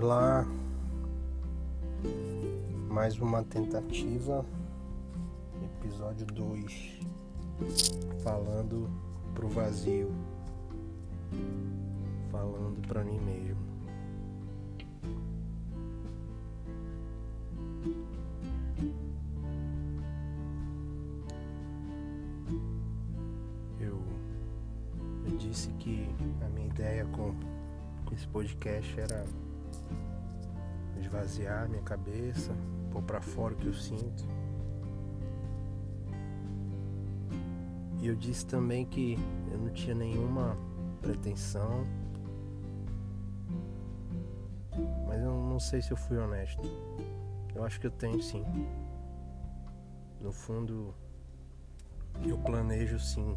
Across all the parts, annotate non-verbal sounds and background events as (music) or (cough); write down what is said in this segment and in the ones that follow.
Lá. Mais uma tentativa. Episódio 2. Falando pro vazio. Falando pra mim mesmo. Eu, eu disse que a minha ideia com esse podcast era esvaziar minha cabeça, pôr para fora o que eu sinto. E eu disse também que eu não tinha nenhuma pretensão, mas eu não sei se eu fui honesto. Eu acho que eu tenho sim. No fundo, eu planejo sim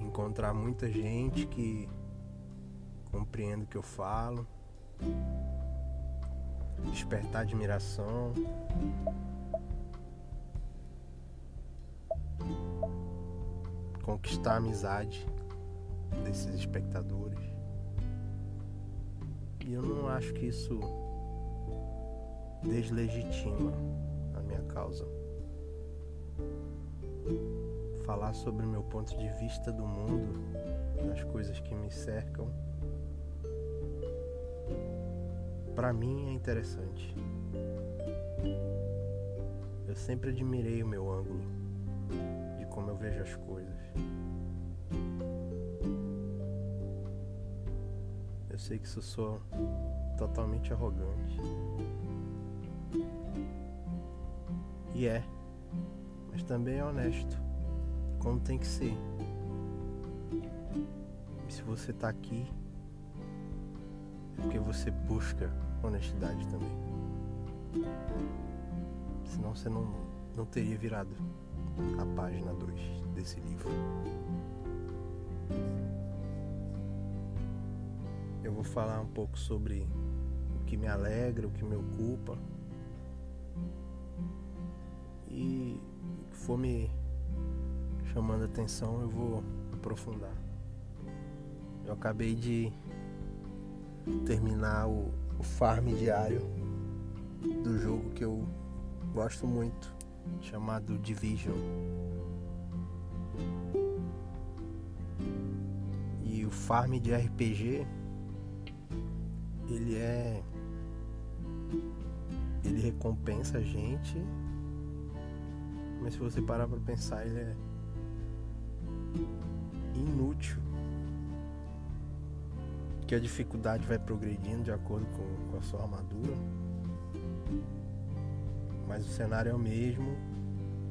encontrar muita gente que compreenda o que eu falo, despertar admiração. Conquistar a amizade desses espectadores. E eu não acho que isso deslegitima a minha causa. Falar sobre o meu ponto de vista do mundo, das coisas que me cercam, para mim é interessante. Eu sempre admirei o meu ângulo, de como eu vejo as coisas. Eu sei que isso sou totalmente arrogante. E é, mas também é honesto, como tem que ser. E se você tá aqui, porque você busca honestidade também. Senão você não, não teria virado a página 2 desse livro. Eu vou falar um pouco sobre o que me alegra, o que me ocupa. E o que for me chamando atenção eu vou aprofundar. Eu acabei de terminar o, o farm diário do jogo que eu gosto muito, chamado Division. E o farm de RPG ele é ele recompensa a gente, mas se você parar para pensar, ele é inútil que a dificuldade vai progredindo de acordo com, com a sua armadura. Mas o cenário é o mesmo,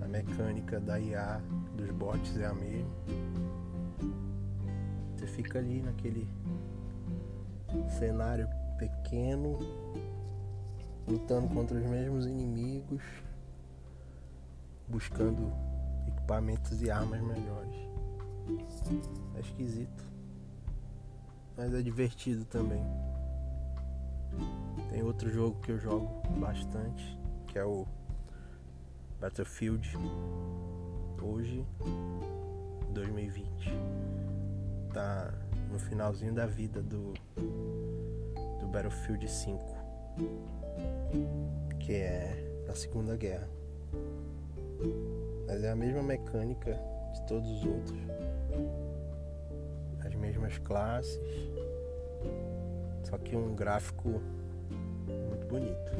a mecânica da IA dos bots é a mesma. Você fica ali naquele cenário pequeno, lutando contra os mesmos inimigos, buscando equipamentos e armas melhores. É esquisito mas é divertido também. Tem outro jogo que eu jogo bastante, que é o Battlefield. Hoje, 2020, tá no finalzinho da vida do, do Battlefield 5, que é a Segunda Guerra. Mas é a mesma mecânica de todos os outros mesmas classes, só que um gráfico muito bonito.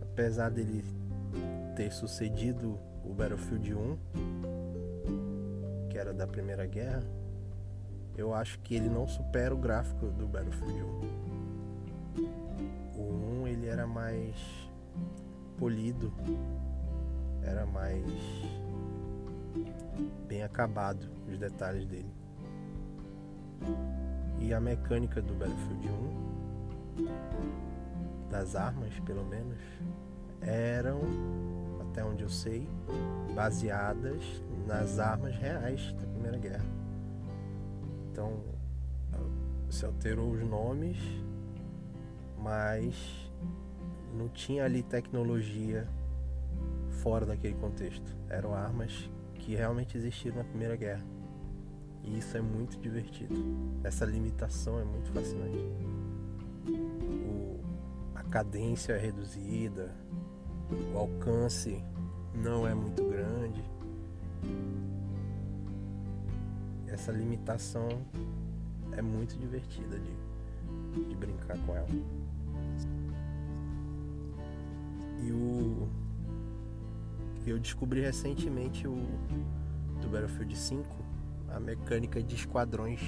Apesar dele ter sucedido o Battlefield 1, que era da Primeira Guerra, eu acho que ele não supera o gráfico do Battlefield 1. O 1 ele era mais polido, era mais bem acabado os detalhes dele. E a mecânica do Battlefield 1, das armas pelo menos, eram, até onde eu sei, baseadas nas armas reais da Primeira Guerra. Então se alterou os nomes, mas não tinha ali tecnologia fora daquele contexto. Eram armas que realmente existiram na Primeira Guerra. E isso é muito divertido. Essa limitação é muito fascinante. cadência é reduzida, o alcance não é muito grande. Essa limitação é muito divertida de, de brincar com ela. E o eu descobri recentemente o do Battlefield 5 a mecânica de esquadrões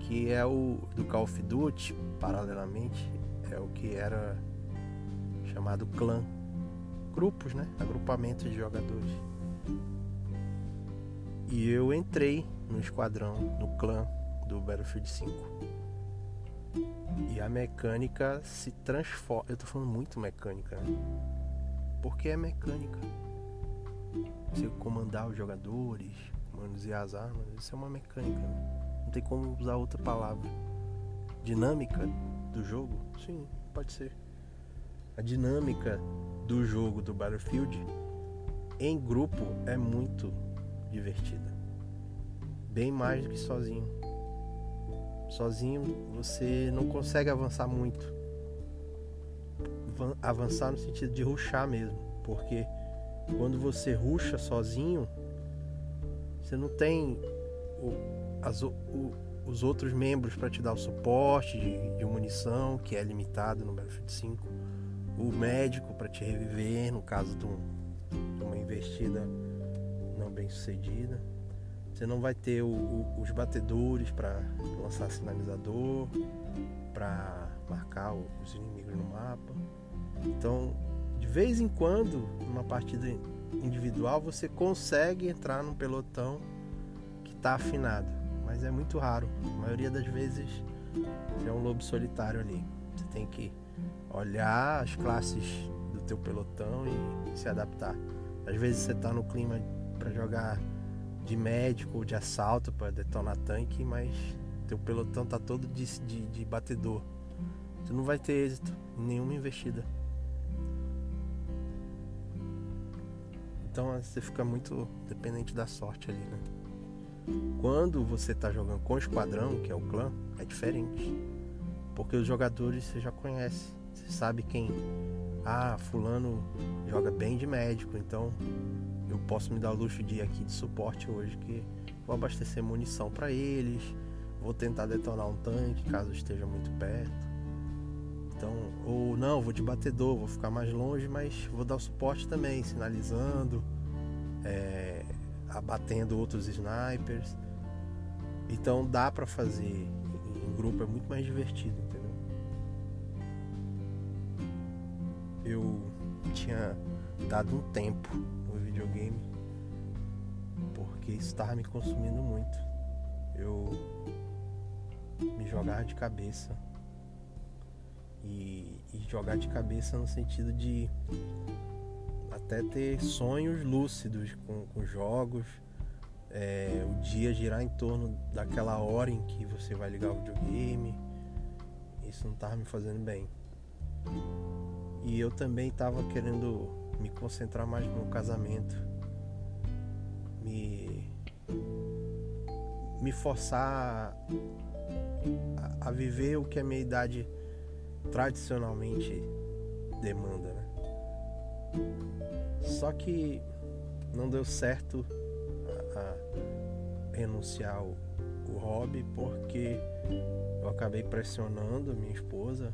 que é o do Call of Duty paralelamente é o que era chamado clã grupos, né? Agrupamentos de jogadores. E eu entrei no esquadrão, no clã do Battlefield 5. E a mecânica se transforma. Eu tô falando muito mecânica, né? Porque é mecânica. Você comandar os jogadores, manusear as armas, isso é uma mecânica. Né? Não tem como usar outra palavra. Dinâmica do jogo? Sim, pode ser. A dinâmica do jogo do Battlefield em grupo é muito divertida. Bem mais do que sozinho. Sozinho você não consegue avançar muito. Avançar no sentido de ruxar mesmo, porque quando você ruxa sozinho, você não tem o, as, o, os outros membros para te dar o suporte de, de munição, que é limitado no Battlefield 5 o médico para te reviver no caso de, um, de, uma investida não bem sucedida. Você não vai ter o, os batedores para lançar sinalizador, para marcar os inimigos no mapa. Então, de vez em quando, numa partida individual, você consegue entrar num pelotão que está afinado, mas é muito raro. A maioria das vezes é um lobo solitário ali. Você tem que olhar as classes do teu pelotão e se adaptar. Às vezes você tá no clima para jogar de médico ou de assalto para detonar tanque, mas teu pelotão tá todo de, de, de batedor. Tu não vai ter êxito em nenhuma investida. Então você fica muito dependente da sorte ali, né? Quando você tá jogando com o esquadrão, que é o clã, é diferente. Porque os jogadores você já conhece. Você sabe quem. Ah, fulano joga bem de médico, então eu posso me dar o luxo de ir aqui de suporte hoje que vou abastecer munição para eles, vou tentar detonar um tanque caso esteja muito perto. Então, ou não, vou de batedor, vou ficar mais longe, mas vou dar o suporte também, sinalizando, é, abatendo outros snipers. Então dá para fazer em grupo, é muito mais divertido, entendeu? eu tinha dado um tempo no videogame porque isso estava me consumindo muito. Eu me jogar de cabeça e, e jogar de cabeça no sentido de até ter sonhos lúcidos com, com jogos, é, o dia girar em torno daquela hora em que você vai ligar o videogame. Isso não estava me fazendo bem. E eu também estava querendo me concentrar mais no meu casamento. Me me forçar a, a, viver o que a minha idade tradicionalmente demanda, né? Só que não deu certo a, a renunciar o, o hobby porque eu acabei pressionando minha esposa.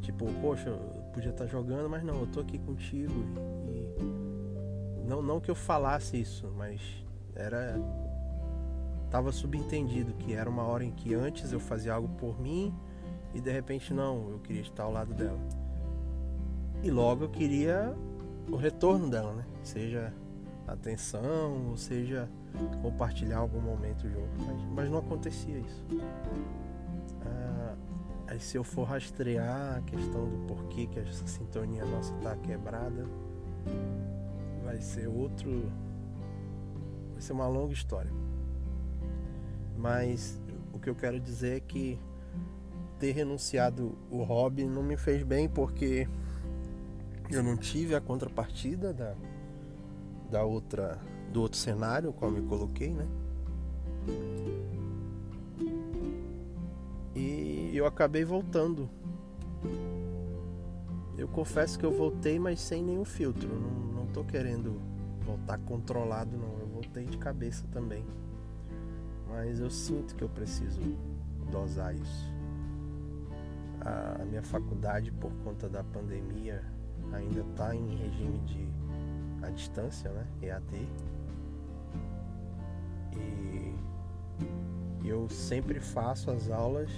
Tipo, poxa, podia estar tá jogando, mas não, eu tô aqui contigo. E não, não que eu falasse isso, mas era tava subentendido que era uma hora em que antes eu fazia algo por mim e de repente não, eu queria estar ao lado dela. E logo eu queria o retorno dela, né? Seja atenção, ou seja compartilhar algum momento junto, mas, mas não acontecia isso. Aí se eu for rastrear a questão do porquê que essa sintonia nossa está quebrada, vai ser outro. Vai ser uma longa história. Mas o que eu quero dizer é que ter renunciado o hobby não me fez bem porque eu não tive a contrapartida da, da outra do outro cenário qual me coloquei, né? E eu acabei voltando eu confesso que eu voltei, mas sem nenhum filtro. Não, não tô querendo voltar controlado, não. Eu voltei de cabeça também. Mas eu sinto que eu preciso dosar isso. A minha faculdade, por conta da pandemia, ainda está em regime de à distância, né? EAD. E eu sempre faço as aulas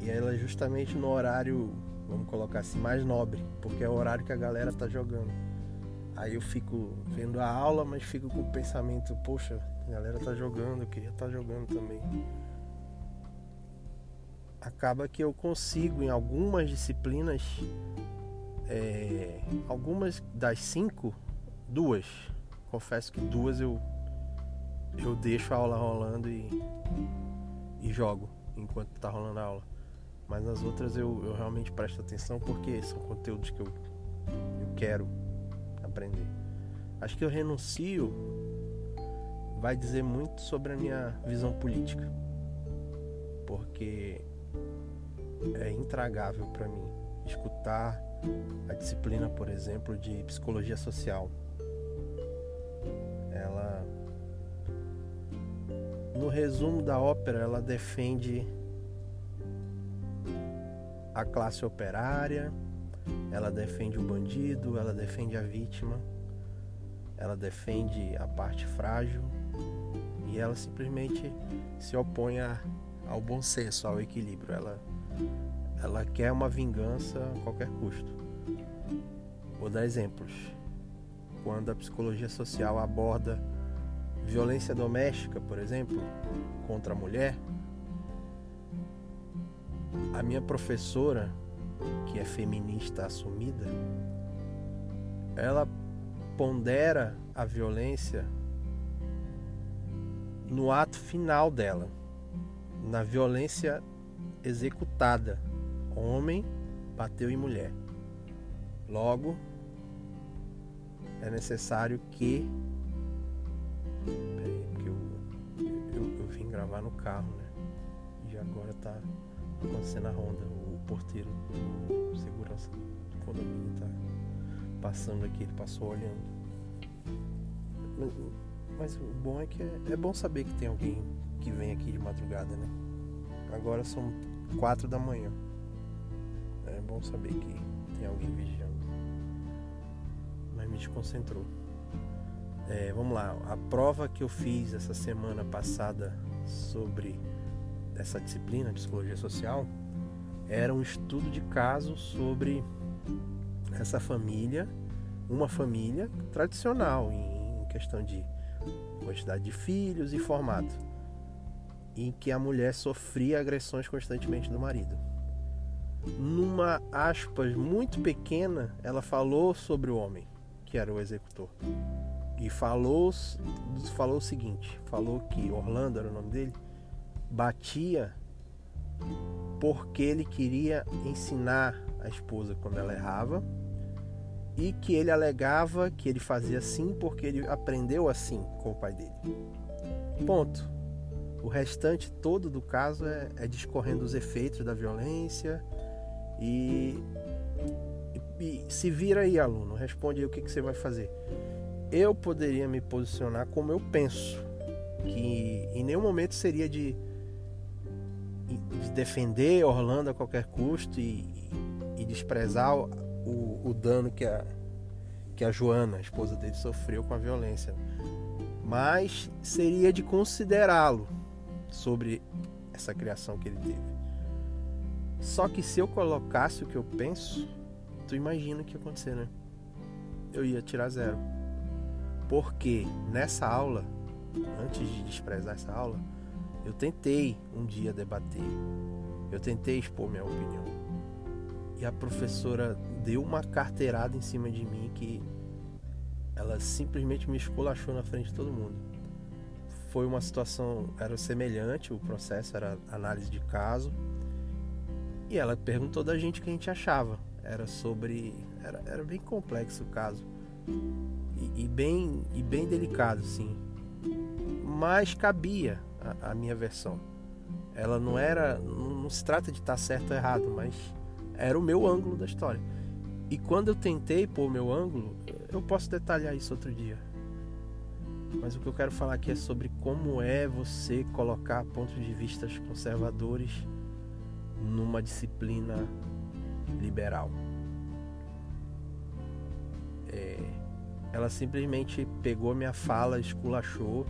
e ela é justamente no horário, vamos colocar assim, mais nobre, porque é o horário que a galera tá jogando. Aí eu fico vendo a aula, mas fico com o pensamento, poxa, a galera tá jogando, eu queria estar tá jogando também. Acaba que eu consigo em algumas disciplinas, é, algumas das cinco, duas. Confesso que duas eu eu deixo a aula rolando e, e jogo enquanto tá rolando a aula. Mas nas outras eu, eu realmente presto atenção porque são conteúdos que eu, eu quero aprender. Acho que eu renuncio vai dizer muito sobre a minha visão política. Porque é intragável para mim escutar a disciplina, por exemplo, de psicologia social. Ela no resumo da ópera, ela defende a classe operária, ela defende o bandido, ela defende a vítima, ela defende a parte frágil e ela simplesmente se opõe ao bom senso, ao equilíbrio. Ela, ela quer uma vingança a qualquer custo. Vou dar exemplos. Quando a psicologia social aborda violência doméstica, por exemplo, contra a mulher, a minha professora, que é feminista assumida, ela pondera a violência no ato final dela, na violência executada. Homem bateu em mulher. Logo, é necessário que Peraí, porque eu, eu, eu, vim gravar no carro, né? E agora tá acontecendo a ronda. O porteiro segurança do condomínio tá passando aqui, ele passou olhando. Mas, mas o bom é que é, é bom saber que tem alguém que vem aqui de madrugada, né? Agora são quatro da manhã. É bom saber que tem alguém vigiando. Mas me desconcentrou. É, vamos lá, a prova que eu fiz essa semana passada sobre essa disciplina, psicologia social, era um estudo de caso sobre essa família, uma família tradicional em questão de quantidade de filhos e formato, em que a mulher sofria agressões constantemente do marido. Numa aspas muito pequena, ela falou sobre o homem, que era o executor e falou, falou o seguinte: falou que Orlando era o nome dele, batia porque ele queria ensinar a esposa quando ela errava e que ele alegava que ele fazia assim porque ele aprendeu assim com o pai dele. Ponto. O restante todo do caso é, é discorrendo os efeitos da violência e, e, e, se vira aí, aluno, responde aí o que, que você vai fazer eu poderia me posicionar como eu penso, que em nenhum momento seria de, de defender Orlando a qualquer custo e, e desprezar o, o, dano que a, que a Joana, a esposa dele, sofreu com a violência. Mas seria de considerá-lo sobre essa criação que ele teve. Só que se eu colocasse o que eu penso, tu imagina o que ia acontecer, né? Eu ia tirar zero. Porque nessa aula, antes de desprezar essa aula, eu tentei um dia debater, eu tentei expor minha opinião. E a professora deu uma carteirada em cima de mim que ela simplesmente me esculachou na frente de todo mundo. Foi uma situação, era semelhante, o processo era análise de caso. E ela perguntou da gente o que a gente achava. Era sobre. Era, era bem complexo o caso e, e, bem, e bem delicado, sim. Mas cabia a, a minha versão. Ela não era. Não, não, se trata de estar certo ou errado, mas era o meu ângulo da história. E quando eu tentei pôr o meu ângulo, eu posso detalhar isso outro dia. Mas o que eu quero falar aqui é sobre como é você colocar pontos de vista conservadores numa disciplina liberal. É, ela simplesmente pegou minha fala, esculachou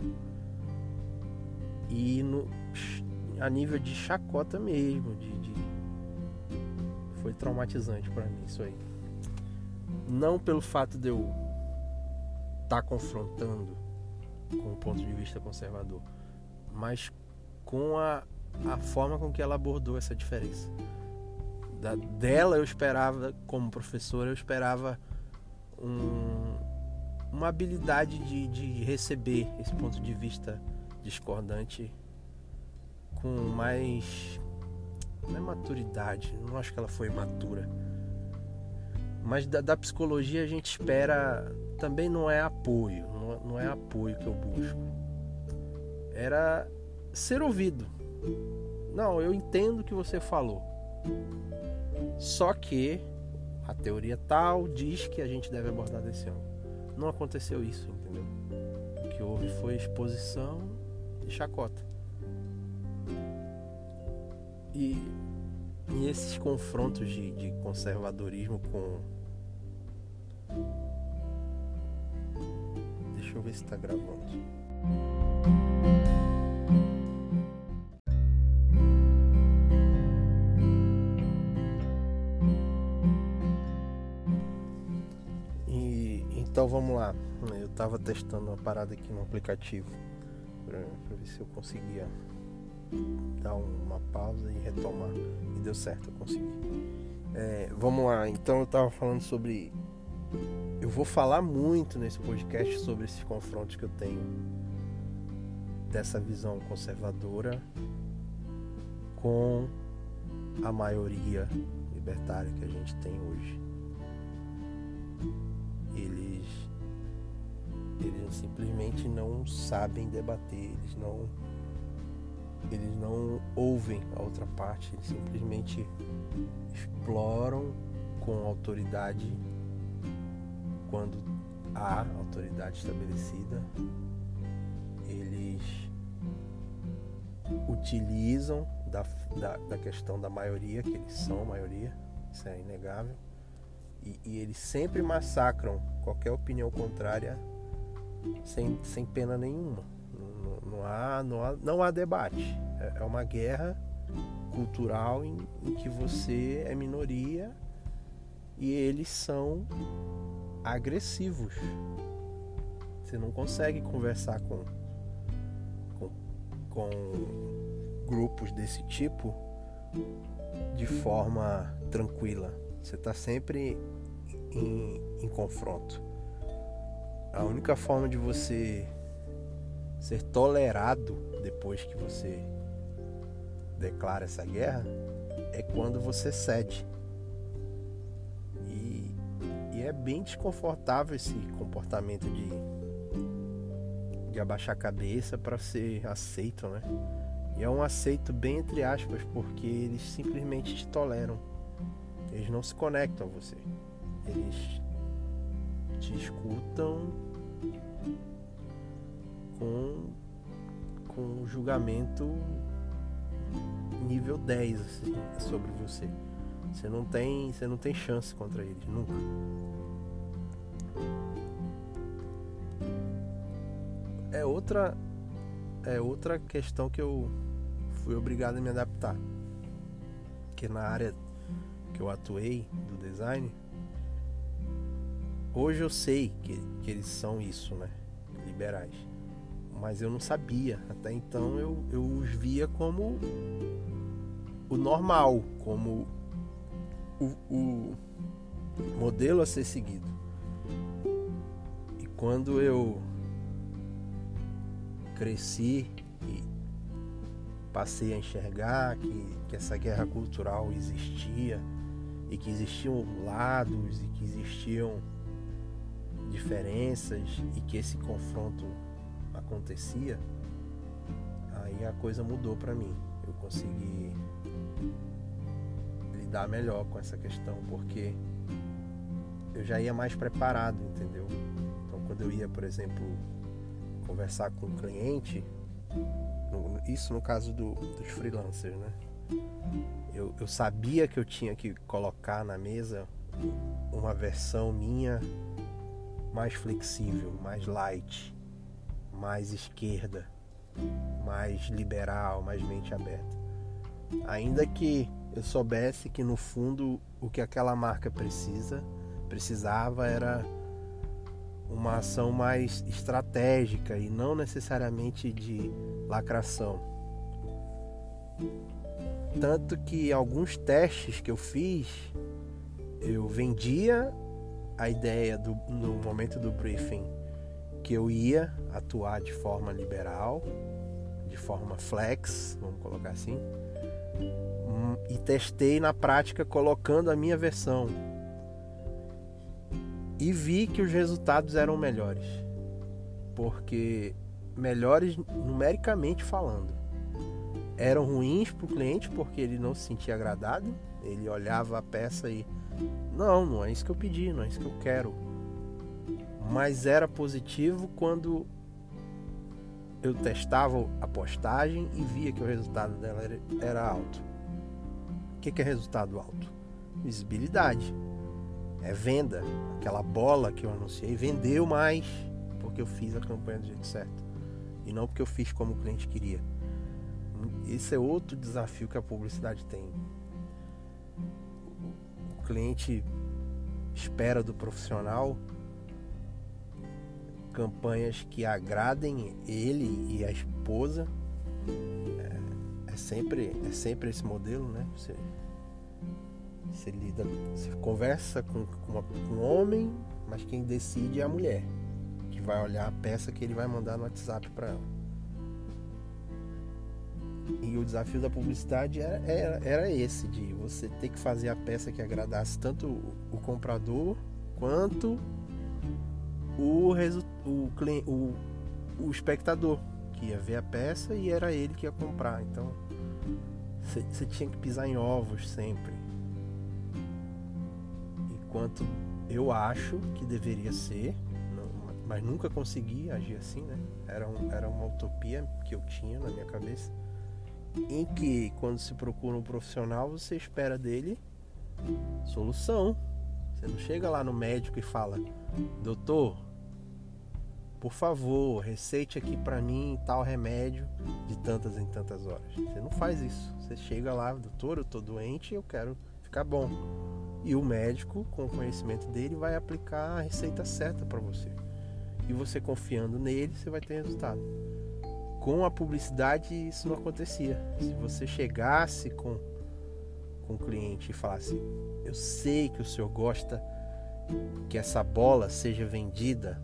e no, a nível de chacota mesmo, de, de foi traumatizante para mim isso aí. Não pelo fato de eu estar tá confrontando com o ponto de vista conservador, mas com a, a forma com que ela abordou essa diferença. Da, dela eu esperava, como professora, eu esperava um, uma habilidade de, de receber esse ponto de vista discordante com mais não é maturidade, não acho que ela foi matura. Mas da, da psicologia a gente espera também não é apoio, não, é apoio que eu busco. Era ser ouvido. Não, eu entendo o que você falou. Só que a teoria tal diz que a gente deve abordar desse ângulo. Não aconteceu isso, entendeu? O que houve foi exposição e chacota. E, e esses confrontos de, de conservadorismo com. Eu ver se está gravando. E então vamos lá. Eu estava testando uma parada aqui no aplicativo para ver se eu conseguia dar uma pausa e retomar. E deu certo, eu consegui. É, vamos lá, então eu estava falando sobre. Eu vou falar muito nesse podcast sobre esses confrontos que eu tenho dessa visão conservadora com a maioria libertária que a gente tem hoje. Eles, eles simplesmente não sabem debater, eles não eles não ouvem a outra parte, eles simplesmente exploram com autoridade quando há autoridade estabelecida, eles utilizam da, da, da, questão da maioria, que eles são maioria, isso é inegável, e, e eles sempre massacram qualquer opinião contrária sem, sem pena nenhuma não há, não há, não há debate. É, é uma guerra cultural em, em que você é minoria e eles são agressivos. Você não consegue conversar com, com, com grupos desse tipo de forma tranquila. Você está sempre em, em confronto. A única forma de você ser tolerado depois que você declara essa guerra é quando você cede. É bem desconfortável esse comportamento de, de abaixar a cabeça para ser aceito, né? E é um aceito bem entre aspas, porque eles simplesmente te toleram. Eles não se conectam a você. Eles te escutam com, com um julgamento nível 10 assim, sobre você. Você não tem, você não tem chance contra eles nunca. É outra é outra questão que eu fui obrigado a me adaptar. Que na área que eu atuei do design, hoje eu sei que, que eles são isso, né? Liberais mas eu não sabia. Até então eu, eu os via como o normal, como o, o modelo a ser seguido. E quando eu cresci e passei a enxergar que, que essa guerra cultural existia e que existiam lados e que existiam diferenças e que esse confronto acontecia, aí a coisa mudou para mim. Eu consegui lidar melhor com essa questão, porque eu já ia mais preparado, entendeu? Então, quando eu ia, por exemplo, conversar com um cliente, isso no caso do, dos freelancers, né? Eu, eu sabia que eu tinha que colocar na mesa uma versão minha mais flexível, mais light, mais esquerda, mais liberal, mais mente aberta. Ainda que eu soubesse que no fundo o que aquela marca precisa, precisava era uma ação mais estratégica e não necessariamente de lacração. Tanto que alguns testes que eu fiz, eu vendia a ideia do, no momento do briefing que eu ia atuar de forma liberal, de forma flex, vamos colocar assim, hum, e testei na prática colocando a minha versão e vi que os resultados eram melhores, porque melhores numericamente falando eram ruins para o cliente porque ele não se sentia agradado, ele olhava a peça e não, não é isso que eu pedi, não é isso que eu quero. Mas era positivo quando eu testava a postagem e via que o resultado dela era, alto. O que é resultado alto? Visibilidade. É venda. Aquela bola que eu anunciei vendeu mais porque eu fiz a campanha do jeito certo. E não porque eu fiz como o cliente queria. Esse é outro desafio que a publicidade tem. O cliente espera do profissional campanhas que agradem ele e a esposa. É, é sempre, é sempre esse modelo, né? Você, você lida, você conversa com, com, uma, com um homem, mas quem decide é a mulher, que vai olhar a peça que ele vai mandar no WhatsApp para ela. E o desafio da publicidade era, era, era, esse, de você ter que fazer a peça que agradasse tanto o comprador quanto o, o, o, o espectador, que ia ver a peça e era ele que ia comprar. Então você tinha que pisar em ovos sempre. Enquanto eu acho que deveria ser, mas nunca consegui agir assim, né? Era, um, era uma utopia que eu tinha na minha cabeça em que quando se procura um profissional você espera dele solução. Você não chega lá no médico e fala: "Doutor, por favor, receite aqui para mim tal remédio de tantas em tantas horas". Você não faz isso. Você chega lá, doutor, eu tô doente, eu quero ficar bom. E o médico, com o conhecimento dele, vai aplicar a receita certa para você. E você confiando nele, você vai ter resultado com a publicidade isso não acontecia. Se você chegasse com, com o cliente e falasse: Eu sei que o senhor gosta que essa bola seja vendida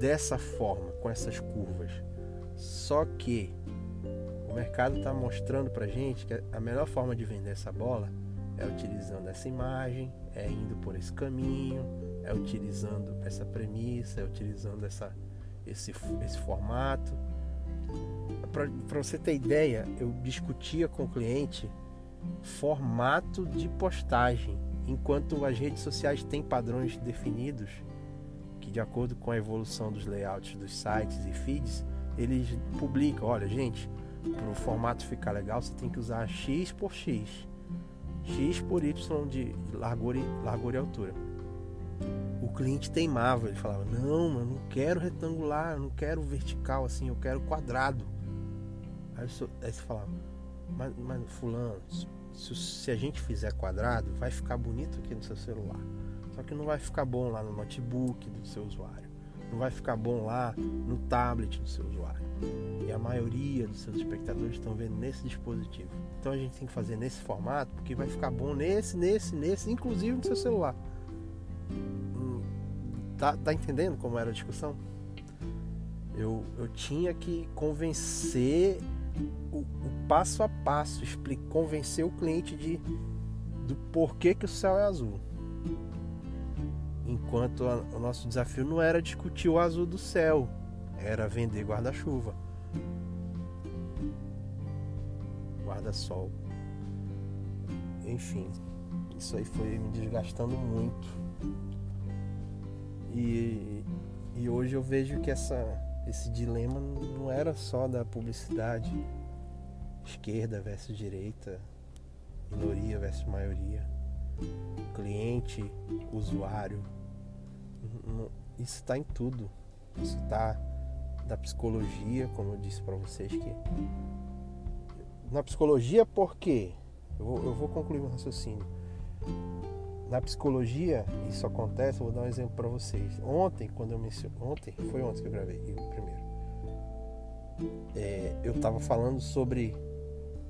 dessa forma, com essas curvas. Só que o mercado está mostrando para gente que a melhor forma de vender essa bola é utilizando essa imagem, é indo por esse caminho, é utilizando essa premissa, é utilizando essa, esse, esse formato para você ter ideia, eu discutia com o cliente formato de postagem, enquanto as redes sociais têm padrões definidos que de acordo com a evolução dos layouts dos sites e feeds, eles publicam, olha, gente, para o formato ficar legal, você tem que usar X por X. X por Y de largura e, largura e altura. O cliente teimava, ele falava: Não, eu não quero retangular, eu não quero vertical assim, eu quero quadrado. Aí, eu, aí você falava, mas, mas fulano, se, se, a gente fizer quadrado, vai ficar bonito aqui no seu celular. Só que não vai ficar bom lá no notebook do seu usuário. Não vai ficar bom lá no tablet do seu usuário. E a maioria dos seus espectadores estão vendo nesse dispositivo. Então a gente tem que fazer nesse formato, porque vai ficar bom nesse, nesse, nesse, inclusive no seu celular. Hum, tá, tá entendendo como era a discussão? Eu, eu tinha que convencer o, o passo a passo, explicar, convencer o cliente de, do porquê que o céu é azul. Enquanto a, o nosso desafio não era discutir o azul do céu, era vender guarda-chuva, guarda-sol. enfim, isso aí foi me desgastando muito. E, e hoje eu vejo que essa, esse dilema não era só da publicidade, esquerda versus direita, minoria versus maioria, cliente, usuário. Isso está em tudo. Isso está da psicologia, como eu disse para vocês que na psicologia por quê? Eu vou, eu vou concluir o raciocínio. Na psicologia isso acontece, vou dar um exemplo para vocês. Ontem, quando eu mencionei, ontem foi ontem que eu gravei o primeiro. É, eu estava falando sobre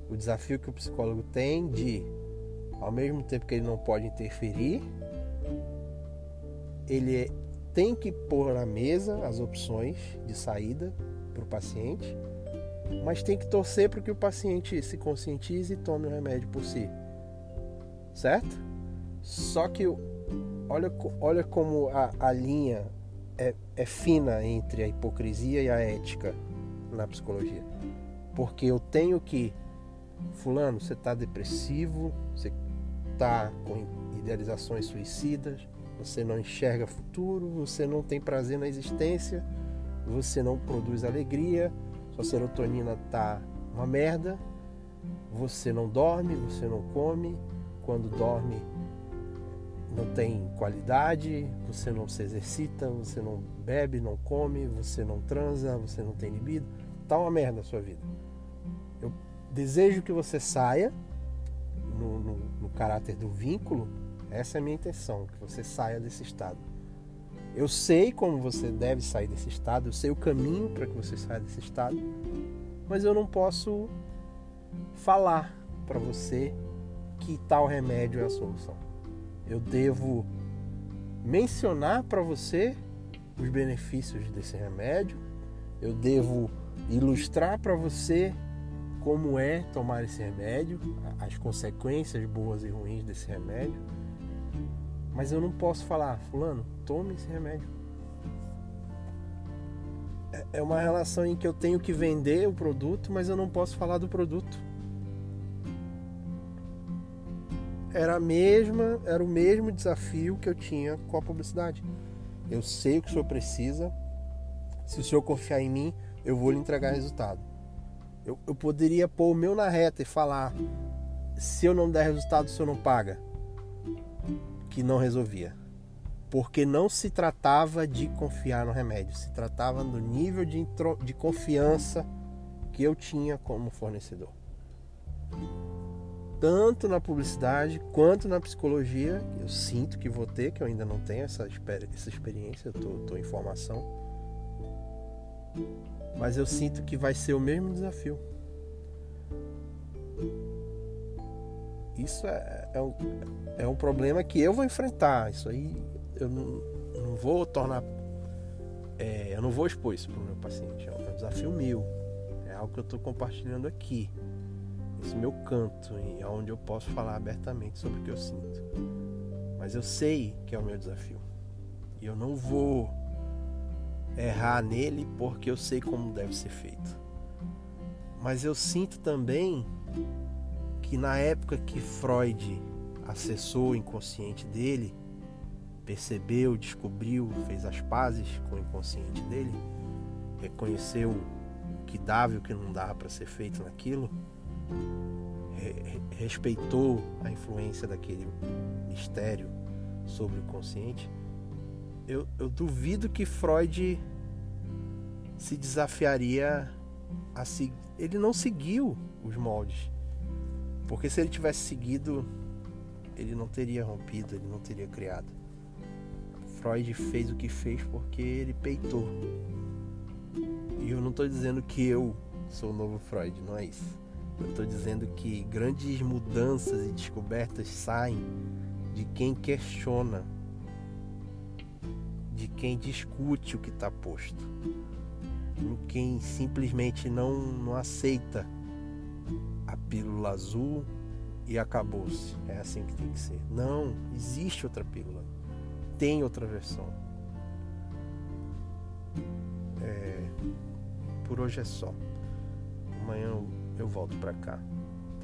o desafio que o psicólogo tem de, ao mesmo tempo que ele não pode interferir, ele tem que pôr na mesa as opções de saída para o paciente, mas tem que torcer para que o paciente se conscientize e tome o remédio por si. Certo? Só que olha, olha como a, a linha é, é fina entre a hipocrisia e a ética na psicologia. Porque eu tenho que Fulano, você está depressivo, você está com idealizações suicidas, você não enxerga futuro, você não tem prazer na existência, você não produz alegria, sua serotonina está uma merda, você não dorme, você não come, quando dorme não tem qualidade, você não se exercita, você não bebe, não come, você não transa, você não tem libido, tá uma merda a sua vida. Eu desejo que você saia no, no, no caráter do vínculo, essa é a minha intenção, que você saia desse estado. Eu sei como você deve sair desse estado, eu sei o caminho para que você saia desse estado, mas eu não posso falar para você que tal remédio é a solução. Eu devo mencionar para você os benefícios desse remédio, eu devo ilustrar para você como é tomar esse remédio, as consequências boas e ruins desse remédio. Mas eu não posso falar, fulano, tome esse remédio. É, é uma relação em que eu tenho que vender o produto, mas eu não posso falar do produto. Era a mesma, era o mesmo desafio que eu tinha com a publicidade. Eu sei o que o senhor precisa. Se o senhor confiar em mim, eu vou lhe entregar resultado. Eu, eu poderia pôr o meu na reta e falar: se eu não der resultado, o senhor não paga. Que não resolvia. Porque não se tratava de confiar no remédio, se tratava do nível de, intro, de confiança que eu tinha como fornecedor. Tanto na publicidade quanto na psicologia, eu sinto que vou ter, que eu ainda não tenho essa, essa experiência, estou em formação mas eu sinto que vai ser o mesmo desafio. Isso é, é, um, é um problema que eu vou enfrentar. Isso aí eu não, não vou tornar. É, eu não vou expor isso para o meu paciente. É um desafio meu. É algo que eu estou compartilhando aqui. Esse meu canto, é onde eu posso falar abertamente sobre o que eu sinto. Mas eu sei que é o meu desafio. E eu não vou errar nele porque eu sei como deve ser feito. Mas eu sinto também que na época que Freud acessou o inconsciente dele, percebeu, descobriu, fez as pazes com o inconsciente dele, reconheceu o que dava e o que não dava para ser feito naquilo, respeitou a influência daquele mistério sobre o consciente, eu, eu duvido que Freud se desafiaria a seguir. Ele não seguiu os moldes. Porque se ele tivesse seguido, ele não teria rompido, ele não teria criado. Freud fez o que fez porque ele peitou. E eu não estou dizendo que eu sou o novo Freud, não é isso. Eu estou dizendo que grandes mudanças e descobertas saem de quem questiona de quem discute o que está posto, em quem simplesmente não, não aceita a pílula azul e acabou-se. É assim que tem que ser. Não, existe outra pílula, tem outra versão. É, por hoje é só. Amanhã eu, eu volto para cá,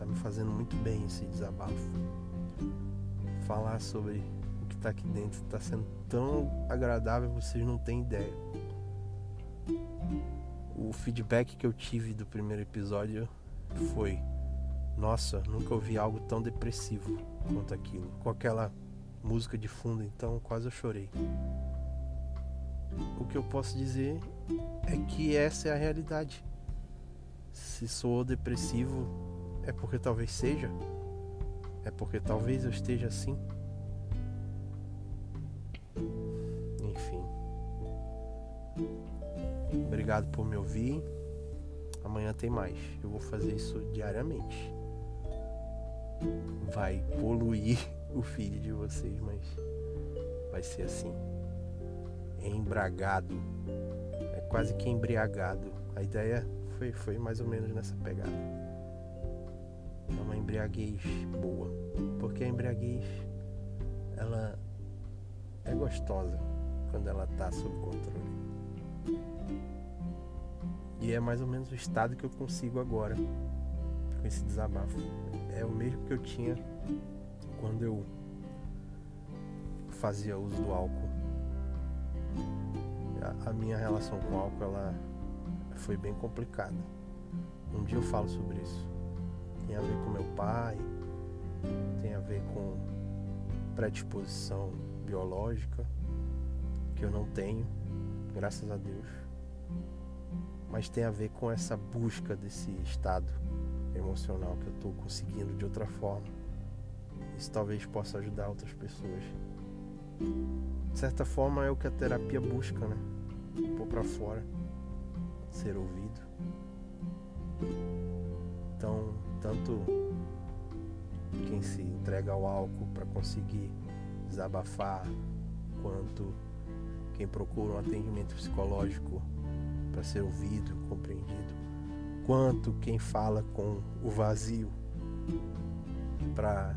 Tá me fazendo muito bem esse desabafo. Falar sobre o que tá aqui dentro tá sendo tão agradável, vocês não têm ideia. O feedback que eu tive do primeiro episódio foi: Nossa, nunca ouvi algo tão depressivo quanto aquilo. Com aquela música de fundo, então quase eu chorei. O que eu posso dizer é que essa é a realidade. Se sou depressivo, é porque talvez seja. É porque talvez eu esteja assim. Enfim. Obrigado por me ouvir. Amanhã tem mais. Eu vou fazer isso diariamente. Vai poluir (laughs) o feed de vocês, mas vai ser assim. Embragado. É quase que embriagado. A ideia foi, foi mais ou menos nessa pegada. É uma embriaguez boa. Porque a embriaguez ela é gostosa quando ela tá sob controle. E é mais ou menos o estado que eu consigo agora com esse desabafo. É o mesmo que eu tinha quando eu fazia uso do álcool. A, a minha relação com o álcool ela foi bem complicada. Um dia eu falo sobre isso. Tem a ver com meu pai, tem a ver com predisposição biológica, que eu não tenho, graças a Deus. Mas tem a ver com essa busca desse estado emocional que eu estou conseguindo de outra forma. Isso talvez possa ajudar outras pessoas. De certa forma é o que a terapia busca, né? Pôr para fora, ser ouvido. Então, tanto quem se entrega ao álcool para conseguir desabafar, quanto quem procura um atendimento psicológico para ser ouvido, compreendido, quanto quem fala com o vazio para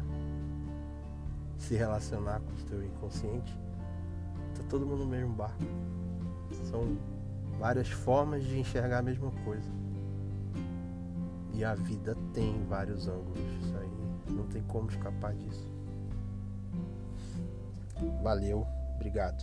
se relacionar com o seu inconsciente, tá todo mundo no mesmo barco. São várias formas de enxergar a mesma coisa. E a vida tem vários ângulos. Isso aí não tem como escapar disso. Valeu, obrigado.